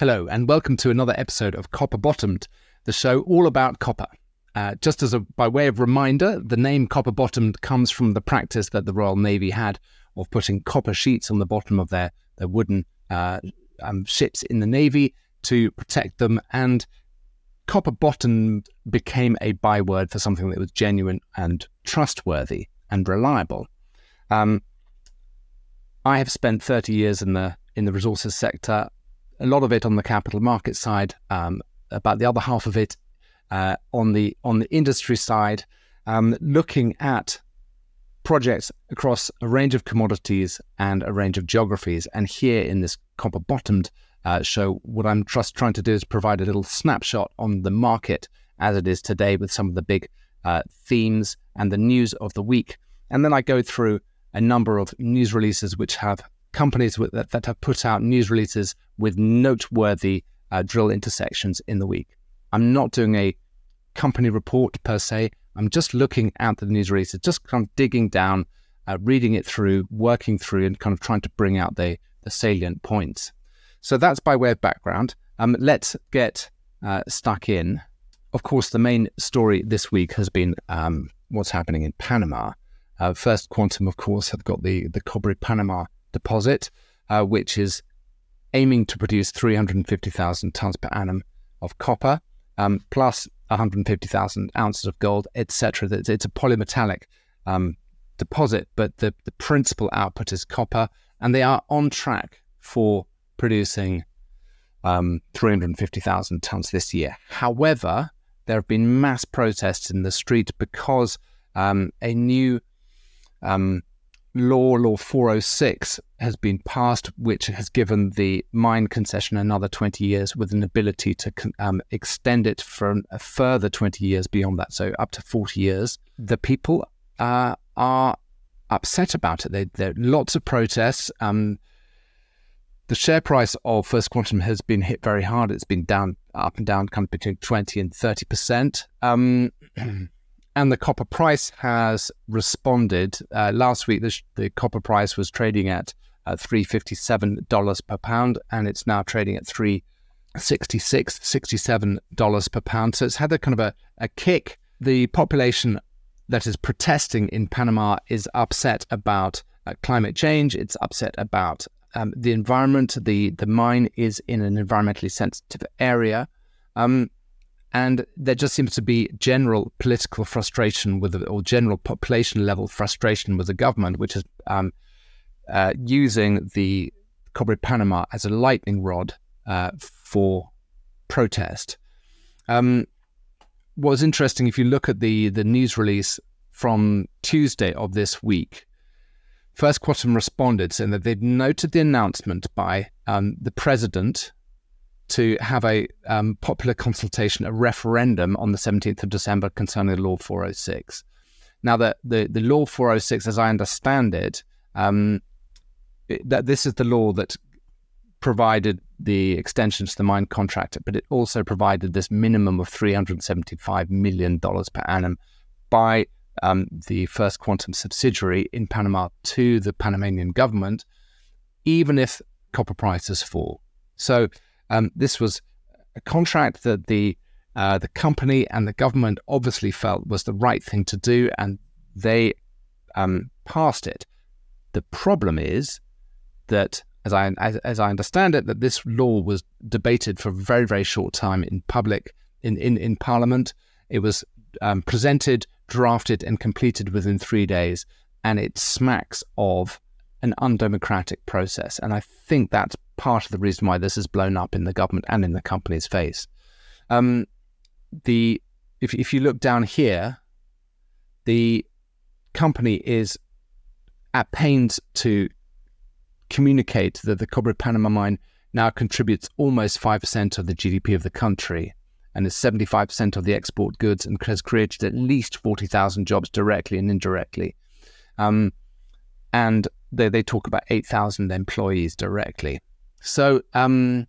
Hello, and welcome to another episode of Copper Bottomed, the show all about copper. Uh, just as a by way of reminder, the name Copper Bottomed comes from the practice that the Royal Navy had of putting copper sheets on the bottom of their their wooden uh, um, ships in the Navy to protect them, and copper bottomed became a byword for something that was genuine and trustworthy and reliable. Um, I have spent 30 years in the in the resources sector, a lot of it on the capital market side, um, about the other half of it uh, on the on the industry side, um, looking at projects across a range of commodities and a range of geographies. And here in this copper bottomed uh, show, what I'm just trying to do is provide a little snapshot on the market as it is today with some of the big uh, themes and the news of the week. And then I go through a number of news releases which have companies with, that, that, have put out news releases with noteworthy uh, drill intersections in the week. I'm not doing a company report per se. I'm just looking at the news releases, just kind of digging down, uh, reading it through, working through, and kind of trying to bring out the, the salient points. So that's by way of background. Um, let's get uh, stuck in. Of course, the main story this week has been um, what's happening in Panama. Uh, First Quantum, of course, have got the, the Cobre Panama deposit, uh, which is aiming to produce 350,000 tons per annum of copper, um, plus 150,000 ounces of gold, etc. It's, it's a polymetallic um, deposit, but the, the principal output is copper, and they are on track for producing um, 350,000 tons this year. However, there have been mass protests in the street because um, a new um, law, Law 406, has been passed, which has given the mine concession another 20 years with an ability to um, extend it for a further 20 years beyond that, so up to 40 years. The people uh, are upset about it. They, there are lots of protests. Um, the share price of First Quantum has been hit very hard. It's been down, up and down, kind of between 20 and 30 percent. Um, and the copper price has responded. Uh, last week, the, the, copper price was trading at uh, $357 per pound, and it's now trading at $366, $67 per pound. So it's had a kind of a, a kick. The population that is protesting in Panama is upset about uh, climate change. It's upset about um, the environment. The, the mine is in an environmentally sensitive area. Um, and there just seems to be general political frustration with, the, or general population level frustration with the government, which is um, uh, using the Cobre Panama as a lightning rod uh, for protest. Um, what was interesting, if you look at the the news release from Tuesday of this week, First Quantum responded saying that they'd noted the announcement by um, the president to have a um, popular consultation, a referendum on the 17th of December concerning the Law 406. Now, the, the, the Law 406, as I understand it, um, it, that this is the law that provided the extension to the mine contract, but it also provided this minimum of $375 million per annum by um, the First Quantum subsidiary in Panama to the Panamanian government, even if copper prices fall. So um, this was a contract that the uh, the company and the government obviously felt was the right thing to do, and they um, passed it. The problem is that, as I as, as, I understand it, that this law was debated for a very very short time in public in in, in Parliament. It was um, presented, drafted, and completed within three days, and it smacks of an undemocratic process. And I think that's part of the reason why this has blown up in the government and in the company's face. Um, the if if you look down here, the company is at pains to communicate that the Cobre Panama mine now contributes almost 5% of the GDP of the country and is 75% of the export goods and has created at least 40,000 jobs directly and indirectly. Um, and they, they talk about 8,000 employees directly. So um,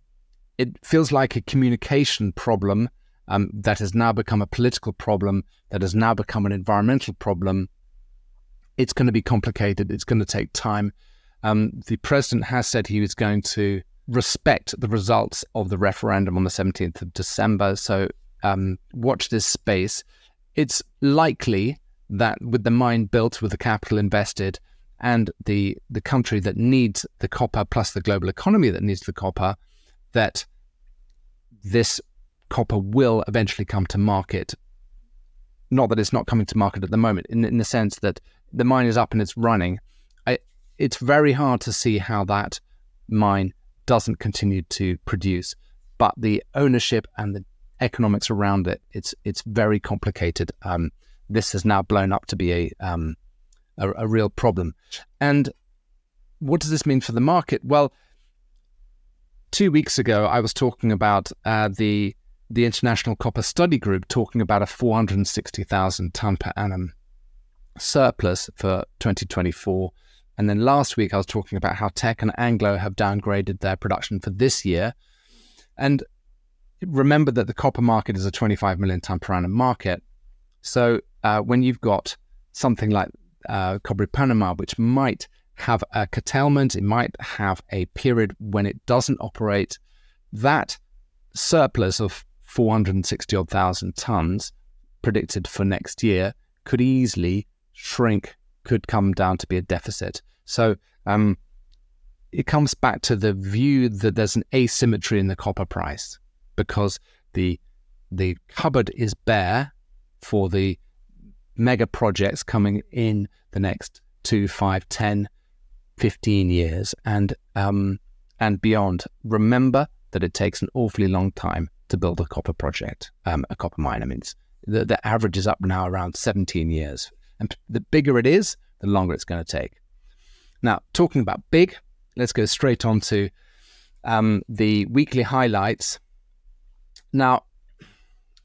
it feels like a communication problem um, that has now become a political problem, that has now become an environmental problem. It's going to be complicated. It's going to take time. Um, the president has said he was going to respect the results of the referendum on the 17th of December. So um, watch this space. It's likely that with the mine built, with the capital invested, and the the country that needs the copper plus the global economy that needs the copper, that this copper will eventually come to market. Not that it's not coming to market at the moment, in, in the sense that the mine is up and it's running. I, it's very hard to see how that mine doesn't continue to produce. But the ownership and the economics around it, it's it's very complicated. Um, this has now blown up to be a, um, a, a real problem. And what does this mean for the market? Well, two weeks ago, I was talking about uh, the the International Copper Study Group talking about a 460,000 ton per annum surplus for 2024 and then last week, I was talking about how Teck and Anglo have downgraded their production for this year. And remember that the copper market is a 25 million ton per annum market. So uh, when you've got something like uh, Cobre Panama, which might have a curtailment, it might have a period when it doesn't operate, that surplus of 460 odd thousand tons predicted for next year could easily shrink could come down to be a deficit. So um, it comes back to the view that there's an asymmetry in the copper price because the the cupboard is bare for the mega projects coming in the next two, five, 10, 15 years and um, and beyond. Remember that it takes an awfully long time to build a copper project, um, a copper mine. I mean, the, the average is up now around 17 years and the bigger it is, the longer it's going to take. Now, talking about big, let's go straight on to um, the weekly highlights. Now,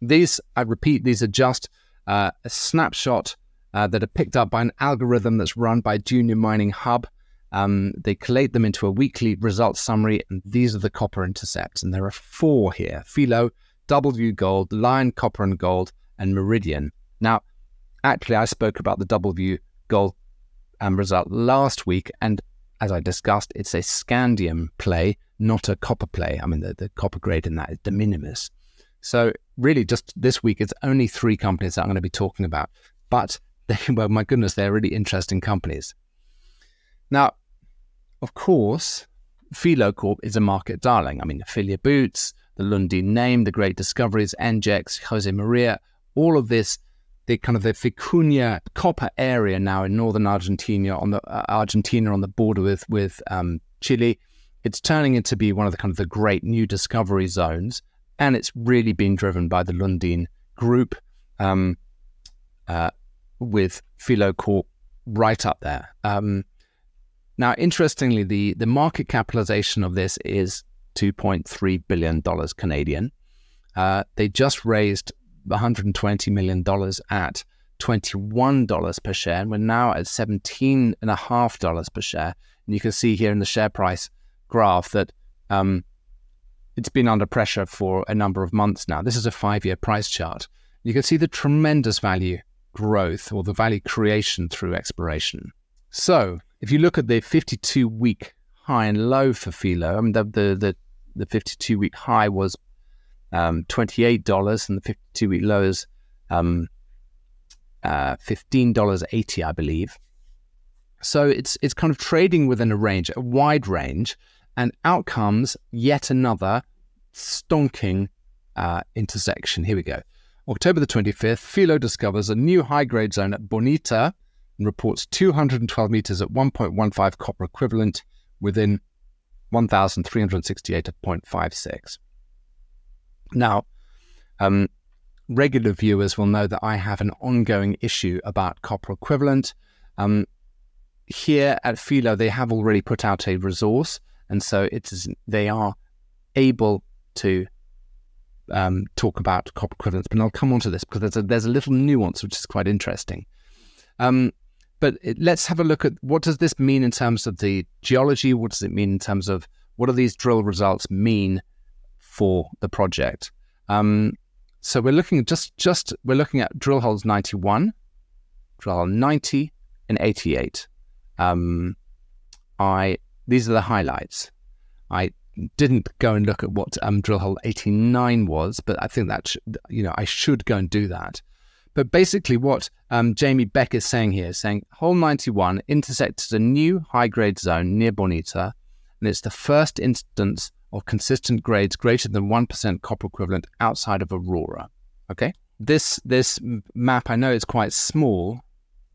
these, I repeat, these are just uh, a snapshot uh, that are picked up by an algorithm that's run by Junior Mining Hub. Um, they collate them into a weekly results summary, and these are the copper intercepts. And there are four here Filo, W Gold, Lion Copper and Gold, and Meridian. Now, Actually, I spoke about the W gold um, result last week, and as I discussed, it's a scandium play, not a copper play. I mean, the, the copper grade in that is de minimis. So, really, just this week, it's only three companies that I'm going to be talking about. But, they, well, my goodness, they're really interesting companies. Now, of course, Filo Corp is a market darling. I mean, Filia Boots, the Lundin name, the great discoveries, NGEx, Jose Maria, all of this the kind of the Vicuña copper area now in northern Argentina on the uh, Argentina on the border with with um, Chile. It's turning into be one of the kind of the great new discovery zones, and it's really been driven by the Lundin Group, um, uh, with Filo Corp right up there. Um, now, interestingly, the the market capitalization of this is two point three billion dollars Canadian. Uh, they just raised $120 million at $21 per share, and we're now at $17.5 per share. And you can see here in the share price graph that um, it's been under pressure for a number of months now. This is a five year price chart. You can see the tremendous value growth or the value creation through exploration. So, if you look at the 52 week high and low for Filo, I mean, the, the, the, the 52 week high was um, $28 and the 52 week lows um, uh, $15.80, I believe. So it's it's kind of trading within a range, a wide range, and out comes yet another stonking uh, intersection. Here we go. October the 25th, Filo discovers a new high grade zone at Bonita and reports 212 meters at 1.15 copper equivalent within 1,368.56. Now, um, regular viewers will know that I have an ongoing issue about copper equivalent. Um, here at Filo, they have already put out a resource, and so it is they are able to um, talk about copper equivalents. But I'll come on to this because there's a, there's a little nuance which is quite interesting. Um, but it, let's have a look at what does this mean in terms of the geology. What does it mean in terms of what do these drill results mean for the project. Um, so we're looking just just we're looking at drill holes 91, drill hole 90, and 88. Um, I these are the highlights. I didn't go and look at what um, drill hole 89 was, but I think that, sh- you know, I should go and do that. But basically, what um, Jamie Beck is saying here is saying hole 91 intersects a new high grade zone near Bonita, and it's the first instance of consistent grades greater than 1% copper equivalent outside of Aurora. Okay? This, this map, I know it's quite small,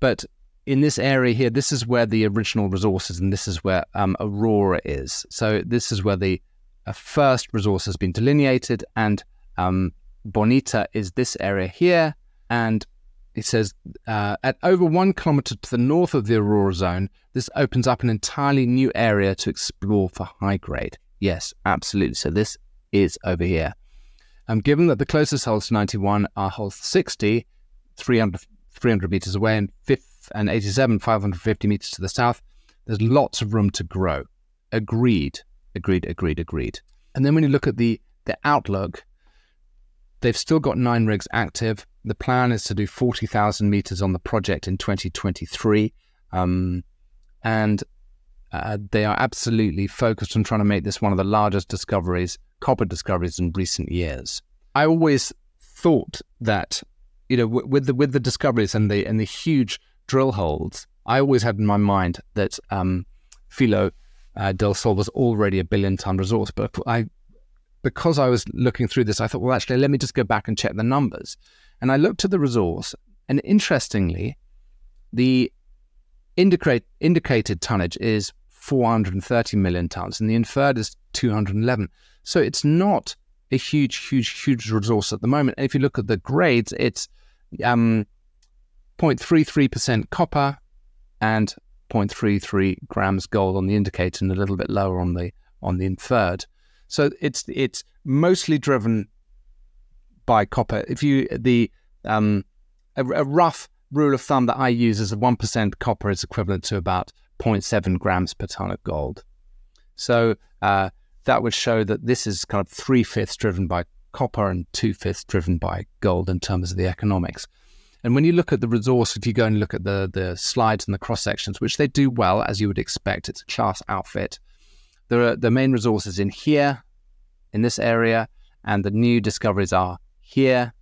but in this area here, this is where the original resources, and this is where um, Aurora is. So this is where the uh, first resource has been delineated, and um, Bonita is this area here, and it says uh, at over one kilometer to the north of the Aurora zone, this opens up an entirely new area to explore for high grade. Yes, absolutely. So this is over here. Um, given that the closest holes to 91 are hole 60, 300, 300 meters away, and fifth and 87, 550 meters to the south, there's lots of room to grow. Agreed, agreed, agreed, agreed. And then when you look at the the outlook, they've still got nine rigs active. The plan is to do 40,000 meters on the project in 2023. Um, and uh, they are absolutely focused on trying to make this one of the largest discoveries, copper discoveries in recent years. I always thought that, you know, with the with the discoveries and the and the huge drill holes, I always had in my mind that um, Filo uh, del Sol was already a billion ton resource. But I, because I was looking through this, I thought, well, actually, let me just go back and check the numbers. And I looked at the resource, and interestingly, the indicate, indicated tonnage is 430 million tons, and the inferred is 211. So it's not a huge, huge, huge resource at the moment. And if you look at the grades, it's um, 0.33% copper and 0.33 grams gold on the indicator, and a little bit lower on the on the inferred. So it's it's mostly driven by copper. If you the um, a, a rough rule of thumb that I use is a one percent copper is equivalent to about 0.7 grams per ton of gold. So uh, that would show that this is kind of three fifths driven by copper and two fifths driven by gold in terms of the economics. And when you look at the resource, if you go and look at the the slides and the cross sections, which they do well as you would expect, it's a class outfit. There are the main resources in here, in this area, and the new discoveries are here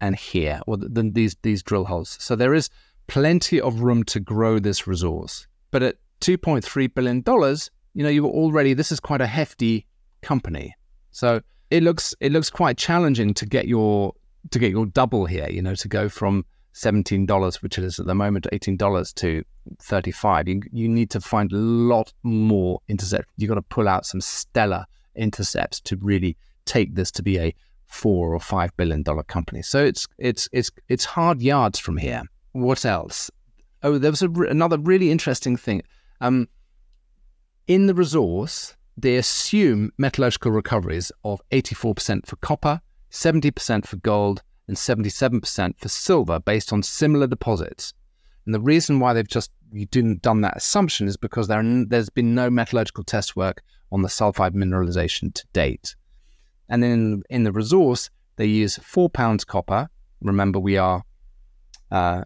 and here, or the, the, these these drill holes. So there is plenty of room to grow this resource. But at 2.3 billion dollars, you know, you've already this is quite a hefty company. So it looks it looks quite challenging to get your to get your double here. You know, to go from seventeen dollars, which it is at the moment, eighteen dollars to thirty five. You you need to find a lot more intercepts. You've got to pull out some stellar intercepts to really take this to be a four or five billion dollar company. So it's it's it's it's hard yards from here. What else? Oh, there was a, another really interesting thing. Um, in the resource, they assume metallurgical recoveries of 84% for copper, 70% for gold, and 77% for silver based on similar deposits. And the reason why they've just you didn't done that assumption is because there, there's been no metallurgical test work on the sulfide mineralization to date. And then in, in the resource, they use four pounds copper. Remember, we are uh,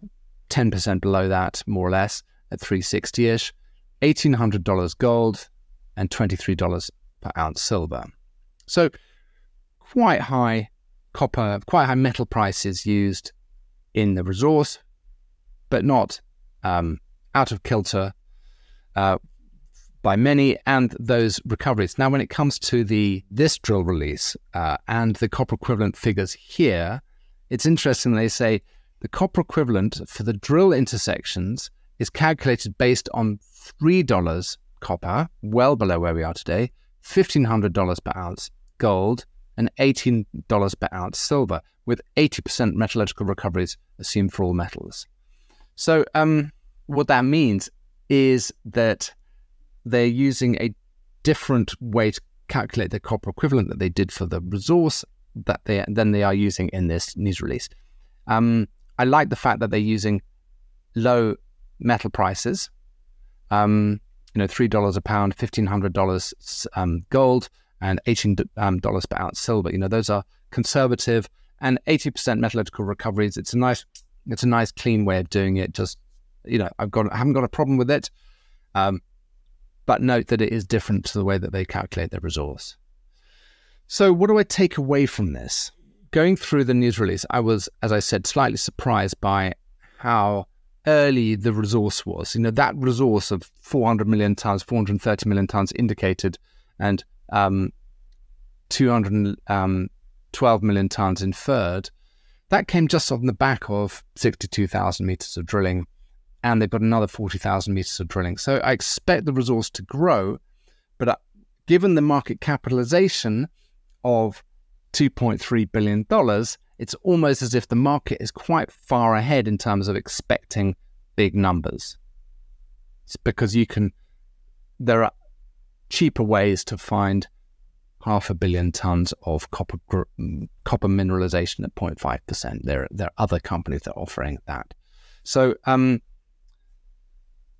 10% below that, more or less, at 360 ish, $1,800 gold, and $23 per ounce silver. So, quite high copper, quite high metal prices used in the resource, but not um, out of kilter uh, by many and those recoveries. Now, when it comes to the this drill release uh, and the copper equivalent figures here, it's interesting. They say the copper equivalent for the drill intersections is calculated based on three dollars copper, well below where we are today, fifteen hundred dollars per ounce gold, and $18 per ounce silver, with 80% metallurgical recoveries assumed for all metals. So, um, what that means is that they're using a different way to calculate the copper equivalent that they did for the resource that they than they are using in this news release. Um, I like the fact that they're using low metal prices. Um, you know, three dollars a pound, fifteen hundred dollars um, gold, and eighteen um, dollars per ounce silver. You know, those are conservative and eighty percent metallurgical recoveries. It's a nice, it's a nice clean way of doing it. Just you know, I've got, I haven't got a problem with it. Um, but note that it is different to the way that they calculate their resource. So, what do I take away from this? Going through the news release, I was, as I said, slightly surprised by how early the resource was. You know, that resource of 400 million tons, 430 million tons indicated, and um, 212 um, tons inferred. That came just on the back of 62,000 meters of drilling, and they've got another 40,000 meters of drilling. So I expect the resource to grow, but uh, given the market capitalization of $2.3 billion, it's almost as if the market is quite far ahead in terms of expecting big numbers. It's because you can, there are cheaper ways to find half a billion tons of copper copper mineralization at 0.5%. There, there are other companies that are offering that. So, um,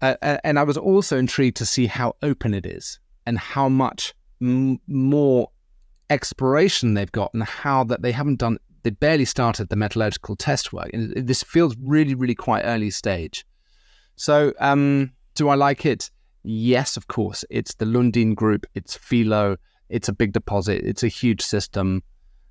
uh, and I was also intrigued to see how open it is and how much m- more exploration they've got and how that they haven't done they barely started the metallurgical test work and this feels really really quite early stage so um, do i like it yes of course it's the lundin group it's Filo, it's a big deposit it's a huge system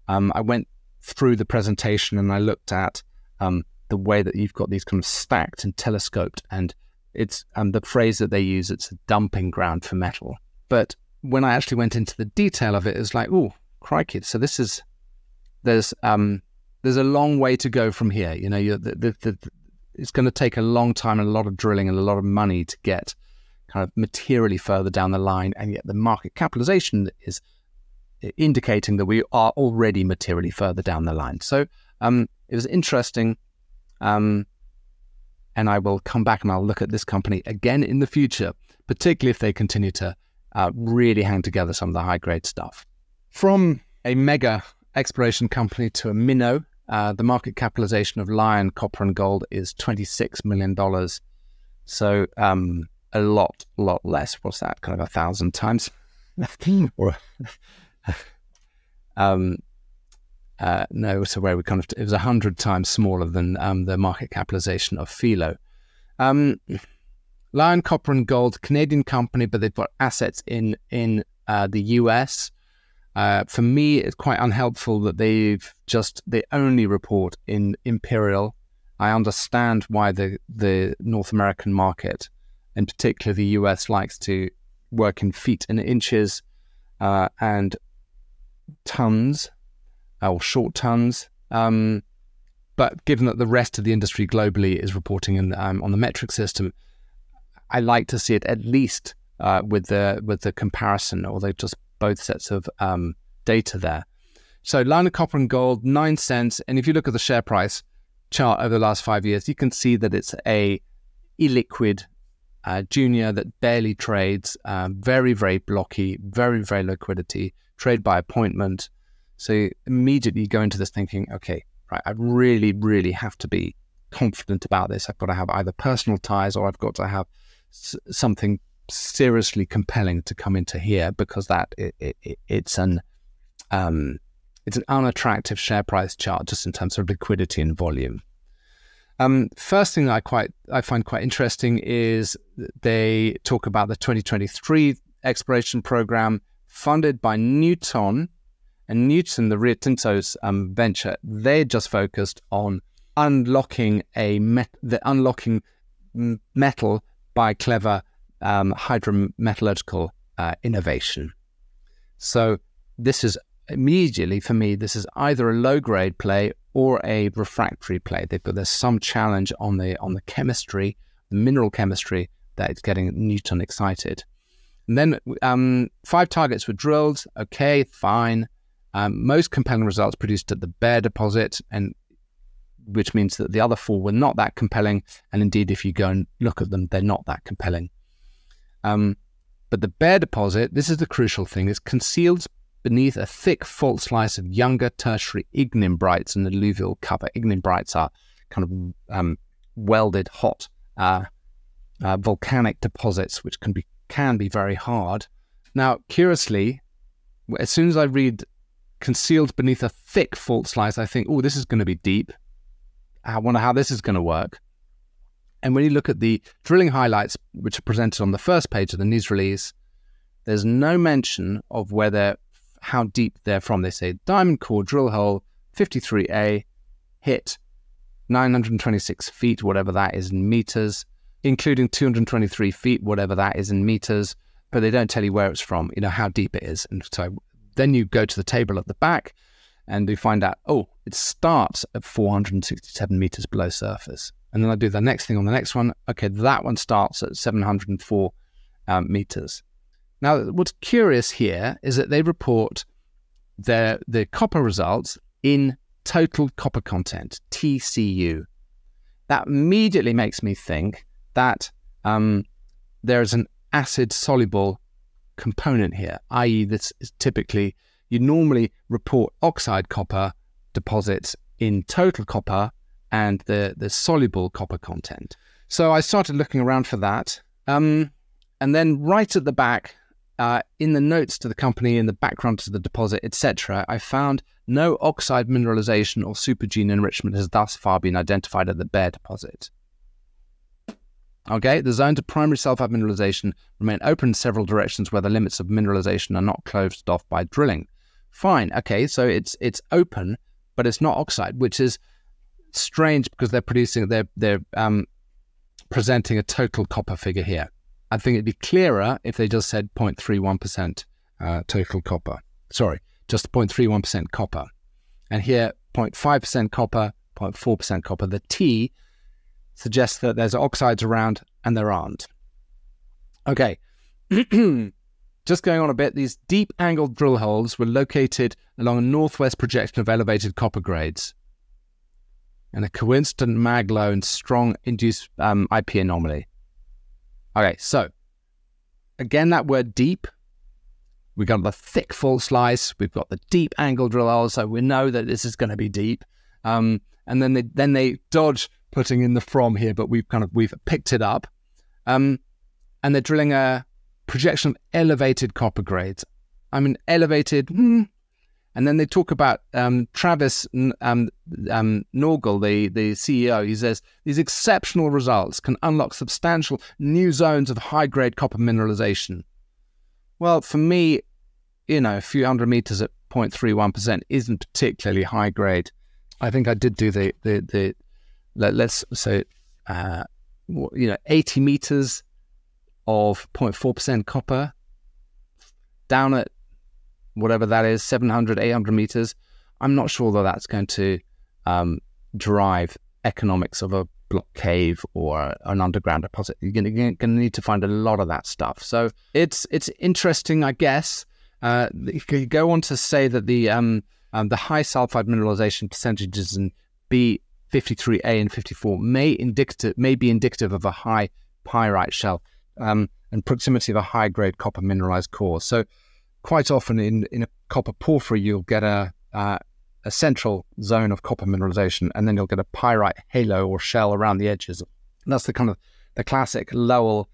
um, i went through the presentation and i looked at um, the way that you've got these kind of stacked and telescoped and it's um, the phrase that they use it's a dumping ground for metal but when I actually went into the detail of it, it was like, oh, crikey! So this is there's um there's a long way to go from here. You know, the, the, the, it's going to take a long time and a lot of drilling and a lot of money to get kind of materially further down the line, and yet the market capitalization is indicating that we are already materially further down the line. So um, it was interesting. Um, and I will come back and I'll look at this company again in the future, particularly if they continue to uh, really hang together some of the high grade stuff. From a mega exploration company to a minnow, uh, the market capitalization of Lion Copper and Gold is $26 million. So um, a lot, lot less. What's that? Kind of a thousand times? or um, uh, no, so where we kind of it was a hundred times smaller than um, the market capitalization of Filo. Um, Lion Copper and Gold, Canadian company, but they've got assets in in uh, the US. Uh, for me, it's quite unhelpful that they've just they only report in Imperial. I understand why the the North American market, in particular the US, likes to work in feet and inches uh, and tons uh, or short tons. Um, but given that the rest of the industry globally is reporting in, um, on the metric system, I like to see it at least uh, with the with the comparison, they just both sets of um, data there. So Lion of Copper and Gold, nine cents. And if you look at the share price chart over the last five years, you can see that it's a illiquid uh, junior that barely trades, uh, very, very blocky, very, very liquidity, trade by appointment. So immediately you go into this thinking, okay, right, I really, really have to be confident about this. I've got to have either personal ties or I've got to have something seriously compelling to come into here because that it, it, it's an um, it's an unattractive share price chart just in terms of liquidity and volume. Um, first thing I quite I find quite interesting is they talk about the 2023 exploration program funded by Nuton and Nuton, the Rio Tinto's um, venture. They're just focused on unlocking a met- the unlocking metal by clever um, hydrometallurgical uh, innovation. So this is immediately for me, this is either a low grade play or a refractory plate. They've got there's some challenge on the on the chemistry, the mineral chemistry that is getting Nuton excited. And then um, five targets were drilled. Okay, fine. Um, most compelling results produced at the Bear deposit, and which means that the other four were not that compelling. And indeed, if you go and look at them, they're not that compelling. Um, but the Bear deposit, this is the crucial thing, is concealed beneath a thick fault slice of younger tertiary ignimbrites and alluvial cover. Ignimbrites are kind of um, welded hot uh, uh, volcanic deposits, which can be can be very hard. Now, curiously, as soon as I read concealed beneath a thick fault slice, I think, oh, this is going to be deep. I wonder how this is going to work. And when you look at the drilling highlights, which are presented on the first page of the news release, there's no mention of whether how deep they're from. They say diamond core drill hole 53A hit 926 feet, whatever that is in meters, including 223 feet, whatever that is in meters. But they don't tell you where it's from, you know, how deep it is. And so then you go to the table at the back and you find out, oh, it starts at 467 meters below surface. And then I do the next thing on the next one. Okay, that one starts at 704 um, meters. Now, what's curious here is that they report their the copper results in total copper content (TCU). That immediately makes me think that um, there's an acid soluble component here, i.e., this is typically you normally report oxide copper deposits in total copper and the, the soluble copper content. So I started looking around for that. Um, and then right at the back, uh, in the notes to the company, in the background to the deposit, etc., I found no oxide mineralization or supergene enrichment has thus far been identified at the Bear deposit. Okay, the zones of primary sulfide mineralization remain open in several directions where the limits of mineralization are not closed off by drilling. Fine, okay, so it's it's open, but it's not oxide, which is strange because they're producing they're they're um, presenting a total copper figure here. I think it'd be clearer if they just said 0.31% uh, total copper. Sorry, just 0.31% copper. And here, 0.5% copper, 0.4% copper. The T suggests that there's oxides around and there aren't. Okay. Just going on a bit, these deep angled drill holes were located along a northwest projection of elevated copper grades and a coincident mag low and strong induced um, IP anomaly. Okay, so again, that word deep. We've got the thick full slice. We've got the deep angle drill hole, so we know that this is going to be deep. Um, and then they then they dodge putting in the from here, but we've kind of we've picked it up. Um, and they're drilling a projection of elevated copper grades. I mean, elevated. Hmm, and then they talk about um, Travis um, um, Naugle, the, the CEO. He says these exceptional results can unlock substantial new zones of high grade copper mineralization. Well, for me, you know, a few hundred meters at 0.31% isn't particularly high grade. I think I did do the, the, the let, us say, uh, you know, 80 meters of 0.4% copper down at whatever that is, 700, 800 meters, I'm not sure that that's going to um, drive economics of a block cave or an underground deposit. You're going to need to find a lot of that stuff. So it's it's interesting, I guess. Uh, you go on to say that the um, um, the high sulfide mineralization percentages in B53A and 54 may indicative may be indicative of a high pyrite shell um, and proximity of a high grade copper mineralized core. So quite often in, in a copper porphyry, you'll get a, uh, a central zone of copper mineralization, and then you'll get a pyrite halo or shell around the edges. And that's the kind of the classic Lowell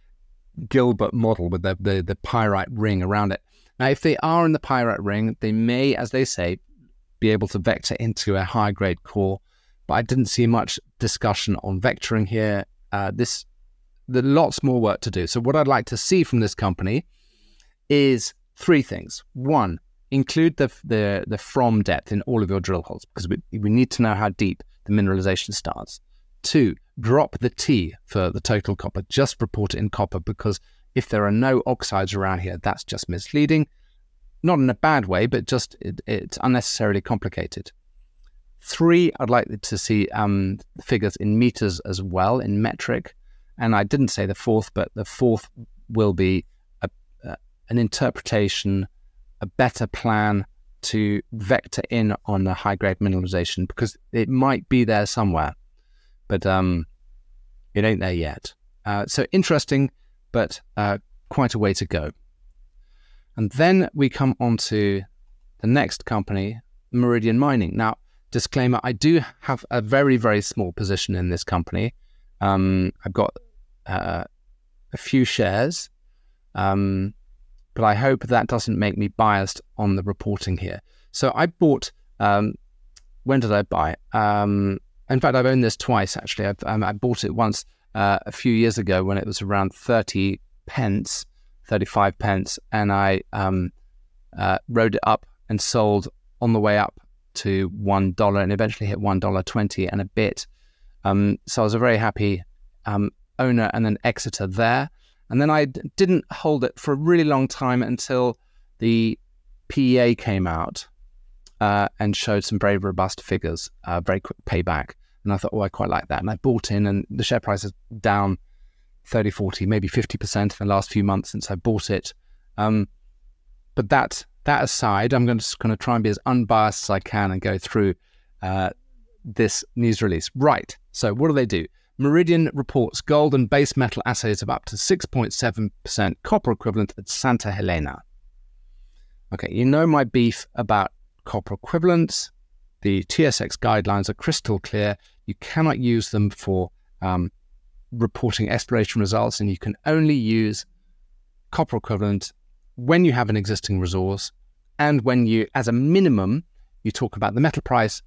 Guilbert model with the, the, the pyrite ring around it. Now, if they are in the pyrite ring, they may, as they say, be able to vector into a high grade core. But I didn't see much discussion on vectoring here. Uh, this there's lots more work to do. So what I'd like to see from this company is three things. One, include the, the, the from depth in all of your drill holes because we, we need to know how deep the mineralization starts. Two, drop the T for the total copper. Just report it in copper because if there are no oxides around here, that's just misleading. Not in a bad way, but just it, it's unnecessarily complicated. Three, I'd like to see um, figures in meters as well, in metric. And I didn't say the fourth, but the fourth will be an interpretation, a better plan to vector in on the high grade mineralization because it might be there somewhere, but um, it ain't there yet. Uh, so interesting, but uh, quite a way to go. And then we come on to the next company, Meridian Mining. Now, disclaimer: I do have a very very small position in this company. Um, I've got uh, a few shares. Um, but I hope that doesn't make me biased on the reporting here. So I bought. Um, when did I buy? Um, in fact, I've owned this twice actually. Um, i bought it once uh, a few years ago when it was around thirty pence, thirty-five pence, and I um, uh, rode it up and sold on the way up to one dollar and eventually hit one dollar twenty and a bit. Um, so I was a very happy um, owner and an exiter there. And then I didn't hold it for a really long time until the PEA came out uh, and showed some very robust figures, uh, very quick payback. And I thought, oh, I quite like that. And I bought in, and the share price is down 30, 40, maybe 50% in the last few months since I bought it. Um, but that that aside, I'm going to, going to try and be as unbiased as I can and go through uh, this news release. Right. So, what do they do? Meridian reports gold and base metal assays of up to 6.7% copper equivalent at Santa Helena. Okay, you know my beef about copper equivalents. The TSX guidelines are crystal clear. You cannot use them for um, reporting exploration results, and you can only use copper equivalent when you have an existing resource and when you, as a minimum, you talk about the metal price,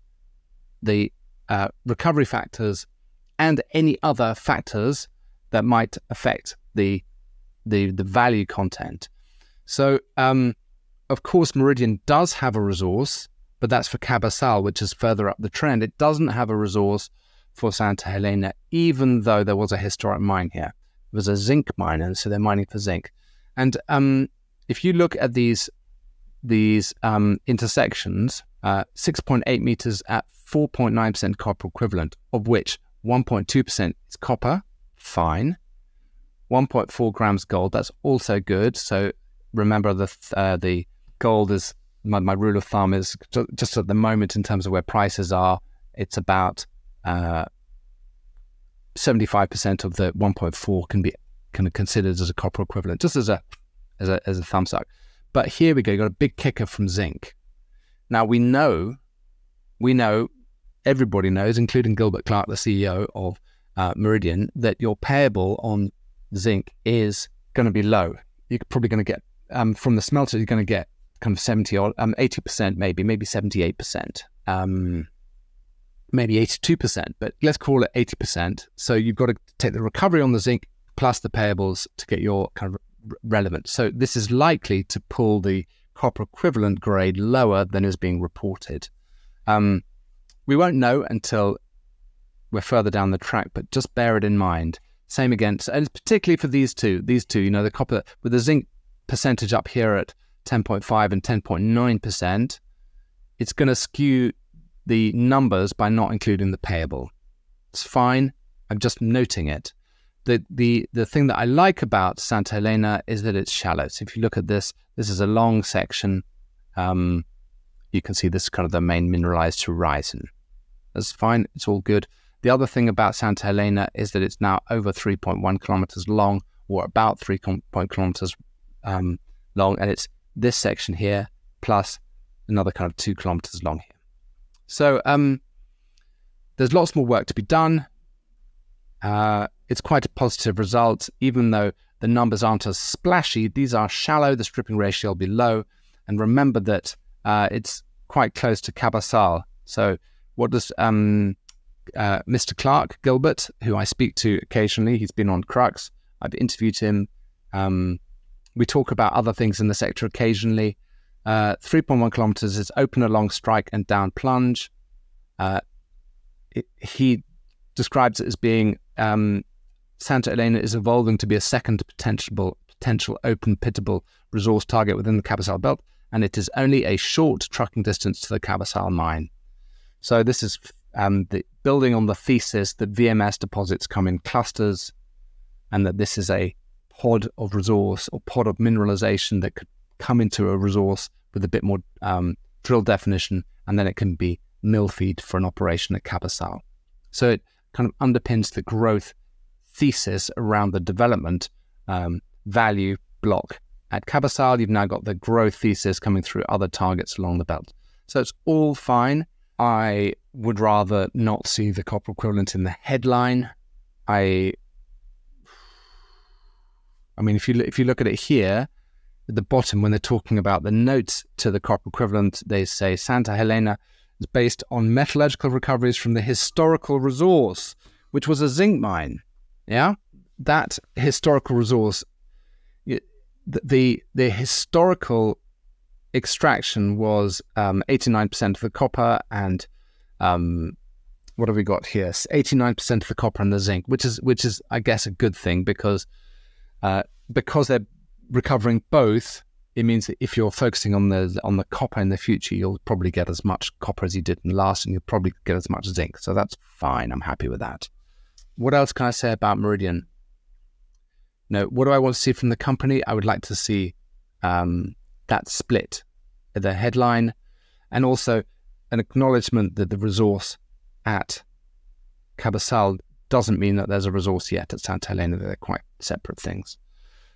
the uh, recovery factors, and any other factors that might affect the the, the value content. So, um, of course, Meridian does have a resource, but that's for Cabasal, which is further up the trend. It doesn't have a resource for Santa Helena, even though there was a historic mine here. It was a zinc mine, and so they're mining for zinc. And um, if you look at these these um, intersections, uh, 6.8 meters at 4.9% copper equivalent, of which 1.2% is copper, fine. 1.4 grams gold, that's also good. So remember the uh, the gold is my, my, rule of thumb is just at the moment in terms of where prices are, it's about uh, 75% of the 1.4 can be kind of considered as a copper equivalent, just as a as a as a thumb suck. But here we go. Got a big kicker from zinc. Now we know, we know, everybody knows, including Gilbert Clark, the CEO of uh, Meridian, that your payable on zinc is going to be low. You're probably going to get um, from the smelter. You're going to get kind of seventy or um, eighty percent, maybe, maybe seventy-eight percent. Um, maybe 82%, but let's call it 80%. So you've got to take the recovery on the zinc plus the payables to get your kind of relevant. So this is likely to pull the copper equivalent grade lower than is being reported. Um, we won't know until we're further down the track, but just bear it in mind. Same again, and particularly for these two, these two, you know, the copper with the zinc percentage up here at 10.5 and 10.9%, it's going to skew the numbers by not including the payable. It's fine. I'm just noting it the the the thing that I like about Santa Helena is that it's shallow. So if you look at this, this is a long section. Um, you can see this is kind of the main mineralized horizon. That's fine. It's all good. The other thing about Santa Helena is that it's now over 3.1 kilometers long, or about 3 kilometers um, long, and it's this section here plus another kind of two kilometers long here. So um, there's lots more work to be done. Uh, it's quite a positive result, even though the numbers aren't as splashy. These are shallow, the stripping ratio will be low. And remember that uh, it's quite close to Cabasal. So, what does um, uh, Mr. Clark Gilbert, who I speak to occasionally, he's been on Crux, I've interviewed him. Um, we talk about other things in the sector occasionally. Uh, 3.1 kilometers is open along strike and down plunge. Uh, it, he describes it as being um, Santa Helena is evolving to be a second potential potential open pittable resource target within the Cabasal belt, and it is only a short trucking distance to the Cabasal mine. So this is um, the, building on the thesis that VMS deposits come in clusters, and that this is a pod of resource or pod of mineralization that could come into a resource with a bit more um, drill definition, and then it can be mill feed for an operation at Cabasal. So it kind of underpins the growth thesis around the development um, value block. At Cabasal, you've now got the growth thesis coming through other targets along the belt. So it's all fine. I would rather not see the copper equivalent in the headline. I, I mean, if you if you look at it here, at the bottom when they're talking about the notes to the copper equivalent, they say Santa Helena is based on metallurgical recoveries from the historical resource, which was a zinc mine. Yeah, that historical resource, the the historical extraction was um, 89% of the copper and um, what have we got here? 89% of the copper and the zinc, which is which is I guess a good thing because uh, because they're recovering both. It means that if you're focusing on the on the copper in the future, you'll probably get as much copper as you did in last, and you'll probably get as much zinc. So that's fine. I'm happy with that. What else can I say about Meridian? No, what do I want to see from the company? I would like to see um, that split, the headline, and also an acknowledgement that the resource at Cabaçal doesn't mean that there's a resource yet at Santa Helena. They're quite separate things.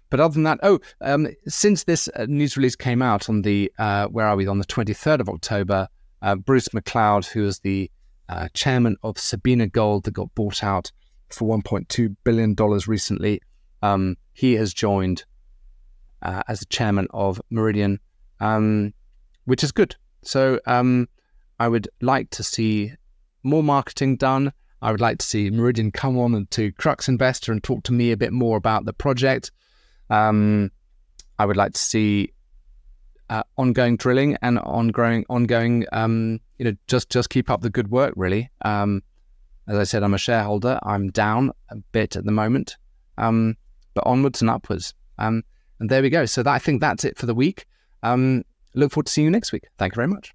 But other than that, oh, um, since this uh, news release came out on the, uh, where are we, on the 23rd of October, uh, Bruce McLeod, who is the uh, chairman of Sabina Gold that got bought out for $1.2 billion recently, um, he has joined uh, as the chairman of Meridian, um, which is good. So um, I would like to see more marketing done. I would like to see Meridian come on to Crux Investor and talk to me a bit more about the project. Um, I would like to see uh, ongoing drilling and ongoing, ongoing, um, you know, just just keep up the good work. Really, um, as I said, I'm a shareholder. I'm down a bit at the moment, um, but onwards and upwards. Um, and there we go. So that, I think that's it for the week. Um, look forward to seeing you next week. Thank you very much.